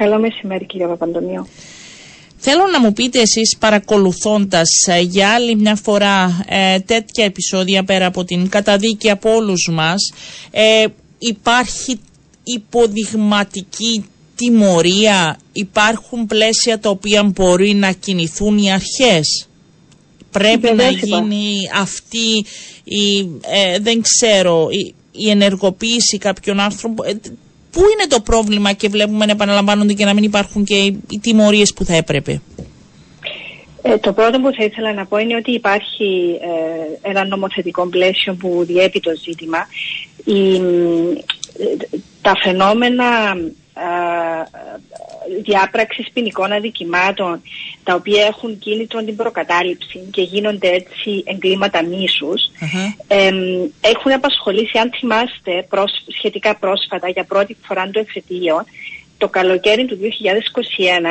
Καλό μεσημέρι κύριε Παπαντονίου. Θέλω να μου πείτε εσείς παρακολουθώντας ε, για άλλη μια φορά ε, τέτοια επεισόδια πέρα από την καταδίκη από όλους μας ε, υπάρχει υποδειγματική τιμωρία, υπάρχουν πλαίσια τα οποία μπορεί να κινηθούν οι αρχές; Πρέπει να γίνει αυτή η, δεν ξέρω, η, η ενεργοποίηση κάποιων άνθρωπων; Πού είναι το πρόβλημα και βλέπουμε να επαναλαμβάνονται και να μην υπάρχουν και οι τιμωρίες που θα έπρεπε; Ε, το πρώτο που θα ήθελα να πω είναι ότι υπάρχει ε, ένα νομοθετικό πλαίσιο που διέπει το ζήτημα. Η, ε, τα φαινόμενα διάπραξης ποινικών αδικημάτων τα οποία έχουν κίνητρο την προκατάληψη και γίνονται έτσι εγκλήματα έχουν απασχολήσει αν θυμάστε σχετικά πρόσφατα για πρώτη φορά το εφετείο το καλοκαίρι του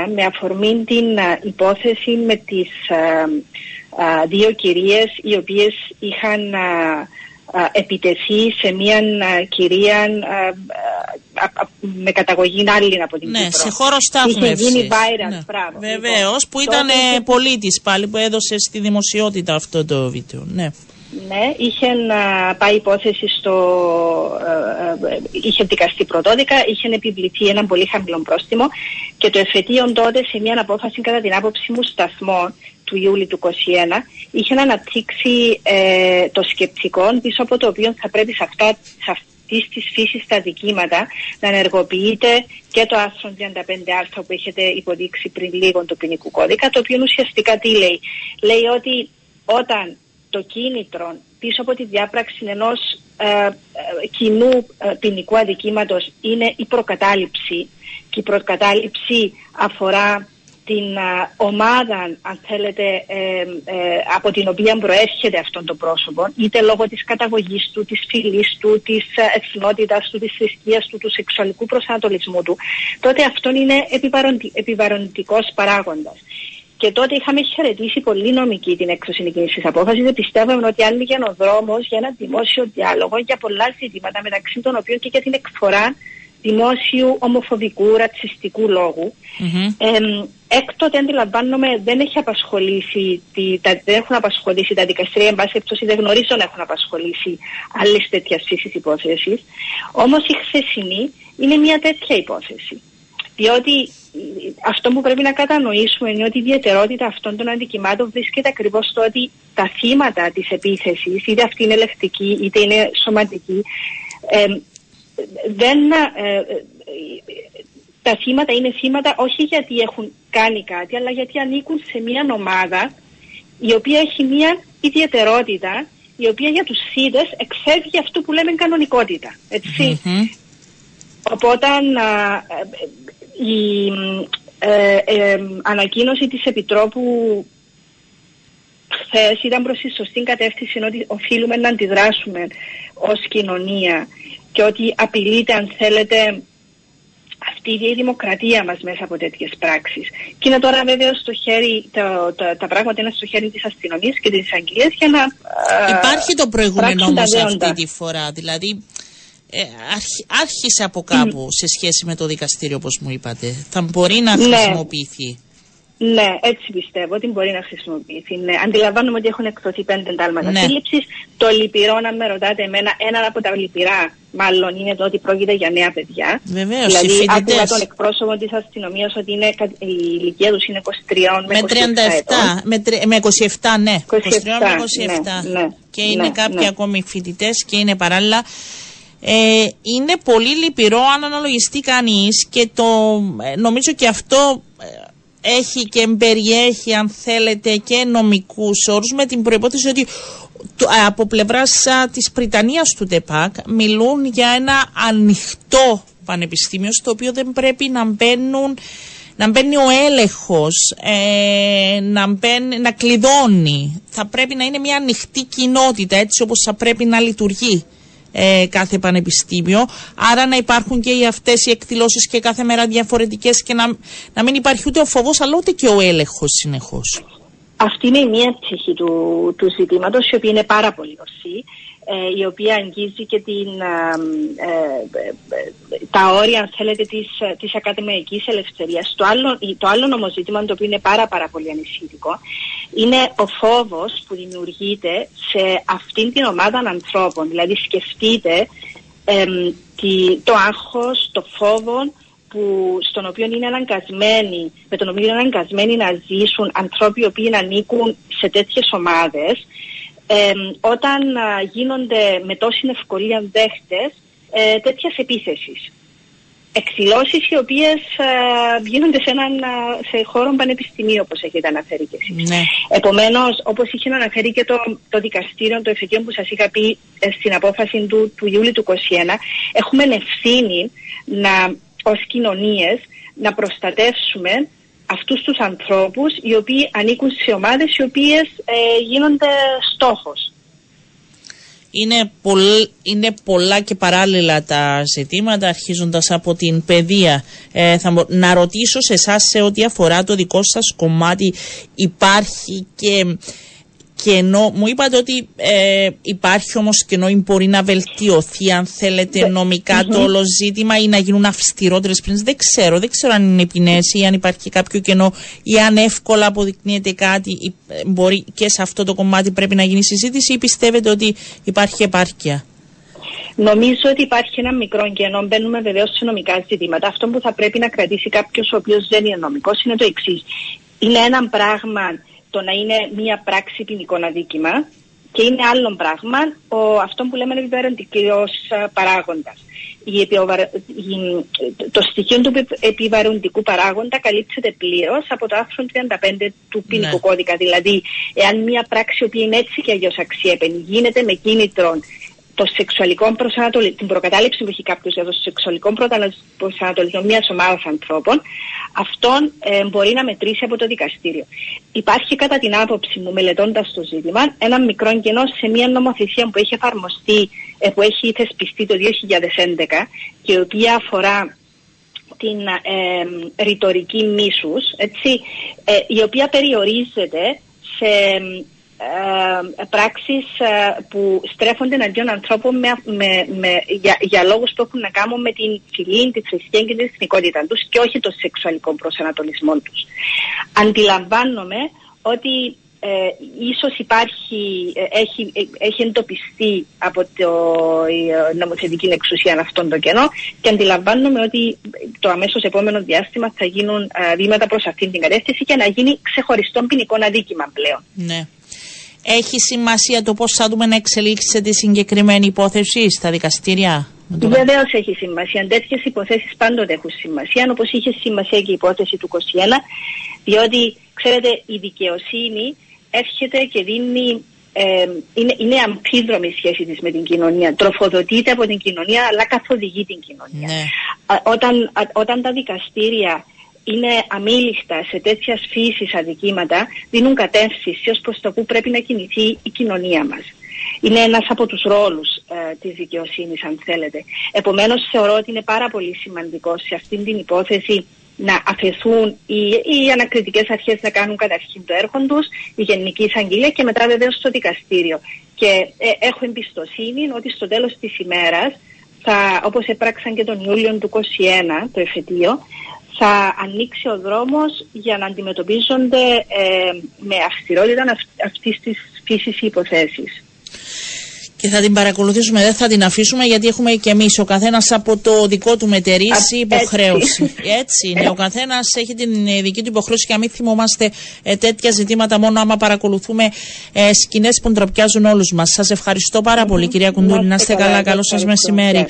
2021 με αφορμή την υπόθεση με τις δύο κυρίες οι οποίες είχαν επιτεθεί σε μια κυρία με καταγωγή άλλη από την ναι, Κύπρο. σε χώρο στάθμευσης. Είχε γίνει viral, ναι. Βεβαίως, που ήταν τότε... πολίτης πάλι που έδωσε στη δημοσιότητα αυτό το βίντεο. Ναι. Ναι, είχε να πάει υπόθεση στο. Ε, ε, είχε δικαστεί πρωτόδικα, είχε επιβληθεί ένα πολύ χαμηλό πρόστιμο και το εφετείο τότε σε μια απόφαση κατά την άποψή μου σταθμό του Ιούλη του 2021 είχε να αναπτύξει ε, το σκεπτικό πίσω από το οποίο θα πρέπει σε, αυτά, σε αυτής της φύσης τα δικήματα να ενεργοποιείται και το άρθρο 35α που έχετε υποδείξει πριν λίγο του ποινικού κώδικα, το οποίο ουσιαστικά τι λέει. Λέει ότι όταν το κίνητρο πίσω από τη διάπραξη ενός ε, ε, κοινού ε, ποινικού αδικήματος είναι η προκατάληψη και η προκατάληψη αφορά την ομάδα, αν θέλετε, από την οποία προέρχεται αυτόν το πρόσωπο, είτε λόγω της καταγωγής του, της φυλής του, της εθνότητας του, της θρησκείας του, του σεξουαλικού προσανατολισμού του, τότε αυτόν είναι επιβαροντικός παράγοντας. Και τότε είχαμε χαιρετήσει πολύ νομική την έκδοση εκείνη της απόφασης. Δεν πιστεύαμε ότι άνοιγε ο δρόμος για ένα δημόσιο διάλογο για πολλά ζητήματα, μεταξύ των οποίων και για την εκφορά δημόσιου ομοφοβικού, ρατσιστικού λόγου. Mm-hmm. έκτοτε αντιλαμβάνομαι δεν έχει απασχολήσει, τα, δεν έχουν απασχολήσει τα δικαστήρια, εν πάση περιπτώσει δεν γνωρίζω να έχουν απασχολήσει άλλες τέτοια φύση υπόθεσης. Όμως η χθεσινή είναι μια τέτοια υπόθεση. Διότι αυτό που πρέπει να κατανοήσουμε είναι ότι η ιδιαιτερότητα αυτών των αντικειμάτων βρίσκεται ακριβώς στο ότι τα θύματα της επίθεσης, είτε αυτή είναι ελεκτική είτε είναι σωματική, δεν, ε, τα θύματα είναι θύματα όχι γιατί έχουν κάνει κάτι, αλλά γιατί ανήκουν σε μια ομάδα η οποία έχει μια ιδιαιτερότητα η οποία για τους θύτες εξέφυγε αυτό που λέμε κανονικότητα. Οπότε η ε, ε, ανακοίνωση της Επιτρόπου χθες ήταν προς τη σωστή κατεύθυνση ότι οφείλουμε να αντιδράσουμε ως κοινωνία και ότι απειλείται αν θέλετε αυτή η δημοκρατία μας μέσα από τέτοιες πράξεις. Και είναι τώρα βέβαια στο χέρι, το, το, τα πράγματα είναι στο χέρι της αστυνομίας και της αγγελίας για να Υπάρχει το προηγούμενο όμως αυτή τη φορά, δηλαδή ε, άρχισε από κάπου σε σχέση με το δικαστήριο όπως μου είπατε. Θα μπορεί να ναι. χρησιμοποιηθεί. Ναι, έτσι πιστεύω ότι μπορεί να χρησιμοποιηθεί. Ναι. Αντιλαμβάνομαι ότι έχουν εκδοθεί πέντε εντάλματα ναι. σύλληψης. Το λυπηρό, να με ρωτάτε εμένα, ένα από τα λυπηρά μάλλον είναι το ότι πρόκειται για νέα παιδιά. Βεβαίως. Δηλαδή, άκουγα τον εκπρόσωπο της αστυνομίας ότι είναι, η ηλικία τους είναι 23 με, 37. Με, με 27, ναι. 23 με 27. Ναι, ναι, και είναι ναι, κάποιοι ακόμη φοιτητές και είναι παράλληλα ε, είναι πολύ λυπηρό αν αναλογιστεί κανείς και το, ε, νομίζω και αυτό ε, έχει και περιέχει αν θέλετε και νομικούς όρους με την προϋπόθεση ότι ε, από πλευράς της Πριτανίας του ΤΕΠΑΚ μιλούν για ένα ανοιχτό πανεπιστήμιο στο οποίο δεν πρέπει να μπαίνουν να μπαίνει ο έλεγχος, να, να κλειδώνει. Θα πρέπει να είναι μια ανοιχτή κοινότητα έτσι όπως θα πρέπει να λειτουργεί ε, κάθε πανεπιστήμιο. Άρα να υπάρχουν και αυτές οι εκδηλώσεις και κάθε μέρα διαφορετικές και να, να μην υπάρχει ούτε ο φόβος αλλά ούτε και ο έλεγχος συνεχώς. Αυτή είναι η μία πτυχή του, του ζητήματος, η οποία είναι πάρα πολύ ορθή, ε, η οποία αγγίζει και την, ε, τα όρια, αν θέλετε, της, της ακαδημαϊκής ελευθερίας. Το άλλο, το άλλο νομοζήτημα, το οποίο είναι πάρα, πάρα πολύ ανησυχητικό, είναι ο φόβος που δημιουργείται σε αυτήν την ομάδα ανθρώπων. Δηλαδή, σκεφτείτε το άγχος, το φόβο που, στον οποίο είναι αναγκασμένοι, με τον οποίο είναι αναγκασμένοι να ζήσουν ανθρώποι οι οποίοι ανήκουν σε τέτοιες ομάδες όταν γίνονται με τόση ευκολία δέχτες ε, τέτοιας επίθεσης. Εκδηλώσεις οι οποίες γίνονται σε, έναν, σε χώρο πανεπιστημίου όπως έχετε αναφέρει και εσείς. Ναι. Επομένως όπως είχε αναφέρει και το, το δικαστήριο, το εφετείο που σας είχα πει ε, στην απόφαση του, του Ιούλη του 2021 έχουμε ευθύνη να ως κοινωνίες να προστατεύσουμε αυτούς τους ανθρώπους οι οποίοι ανήκουν σε ομάδες οι οποίες ε, γίνονται στόχος. Είναι, είναι πολλά και παράλληλα τα ζητήματα αρχίζοντας από την παιδεία. Ε, θα, να ρωτήσω σε εσάς σε ό,τι αφορά το δικό σας κομμάτι υπάρχει και κενό. Μου είπατε ότι ε, υπάρχει όμως κενό ή μπορεί να βελτιωθεί, αν θέλετε, νομικά το όλο ζήτημα ή να γίνουν αυστηρότερες πριν. Δεν ξέρω. Δεν ξέρω αν είναι ποινέ ή αν υπάρχει κάποιο κενό ή αν εύκολα αποδεικνύεται κάτι. Ή, ε, μπορεί και σε αυτό το κομμάτι πρέπει να γίνει συζήτηση ή πιστεύετε ότι υπάρχει επάρκεια; Νομίζω ότι υπάρχει ένα μικρό κενό. Μπαίνουμε βεβαίως σε νομικά ζητήματα. Αυτό που θα πρέπει να κρατήσει κάποιος ο οποίος δεν είναι νομικός είναι το εξής. Είναι ένα πράγμα το να είναι μία πράξη ποινικό αδίκημα και είναι άλλο πράγμα ο, αυτό που λέμε επιβαρυντικός παράγοντας. Η, το στοιχείο του επιβαρυντικού παράγοντα καλύπτεται πλήρως από το άρθρο 35 του ποινικού ναι. κώδικα. Δηλαδή, εάν μια πράξη που είναι έτσι και αλλιώς αξιέπαινη γίνεται με κίνητρο το σεξουαλικό προσανατολισμό, την προκατάληψη που έχει κάποιος για το σεξουαλικό προσανατολισμό μιας ομάδας ανθρώπων, αυτόν ε, μπορεί να μετρήσει από το δικαστήριο. Υπάρχει κατά την άποψη μου, μελετώντας το ζήτημα, ένα μικρό κενό σε μια νομοθεσία που έχει εφαρμοστεί, ε, που έχει θεσπιστεί το 2011 και η οποία αφορά την ε, ρητορική μίσους, έτσι, ε, η οποία περιορίζεται σε ε, πράξεις ε, που στρέφονται εναντίον ανθρώπων με, με, με, για, για λόγους που έχουν να κάνουν με την φυλή, τη θρησκεία και την εθνικότητα τους και όχι το σεξουαλικό προσανατολισμό τους. Αντιλαμβάνομαι ότι ε, ίσως υπάρχει, ε, έχει, έχει εντοπιστεί από το η νομοθετική εξουσία αυτόν το κενό και αντιλαμβάνομαι ότι το αμέσως επόμενο διάστημα θα γίνουν βήματα προς αυτήν την κατεύθυνση και να γίνει ξεχωριστό ποινικό αδίκημα πλέον. Ναι. Έχει σημασία το πώς θα δούμε να εξελίξει τη συγκεκριμένη υπόθεση στα δικαστήρια; Βεβαίως έχει σημασία. Τέτοιες υποθέσεις πάντοτε έχουν σημασία, όπως είχε σημασία και η υπόθεση του 21, διότι ξέρετε, η δικαιοσύνη έρχεται και δίνει. Ε, είναι, είναι αμφίδρομη η σχέση της με την κοινωνία. Τροφοδοτείται από την κοινωνία, αλλά καθοδηγεί την κοινωνία. Ναι. όταν, όταν τα δικαστήρια είναι αμήλικτα σε τέτοιας φύσης αδικήματα, δίνουν κατεύθυνση ως προς το που πρέπει να κινηθεί η κοινωνία μας. Είναι ένας από τους ρόλους ε, της δικαιοσύνης, αν θέλετε. Επομένως, θεωρώ ότι είναι πάρα πολύ σημαντικό σε αυτήν την υπόθεση να αφαιθούν οι, οι ανακριτικές αρχές να κάνουν καταρχήν το έργο τους, η Γενική Εισαγγελία και μετά βεβαίως στο δικαστήριο. Και ε, έχω εμπιστοσύνη ότι στο τέλος της ημέρας, θα, όπως έπραξαν και τον Ιούλιο του 2021, το εφετείο, θα ανοίξει ο δρόμος για να αντιμετωπίζονται ε, με αυστηρότητα αυτής της φύσης υποθέσεις. Και θα την παρακολουθήσουμε, δεν θα την αφήσουμε γιατί έχουμε και εμείς ο καθένας από το δικό του μετερήσει υποχρέωση. Έτσι. έτσι είναι. Ο καθένας έχει την δική του υποχρέωση και να μην θυμόμαστε ε, τέτοια ζητήματα μόνο άμα παρακολουθούμε ε, σκηνές που ντροπιάζουν όλους μας. Σας ευχαριστώ πάρα πολύ, κυρία Κουντούλη. Να είστε καλά. Καλό σας μεσημέρι.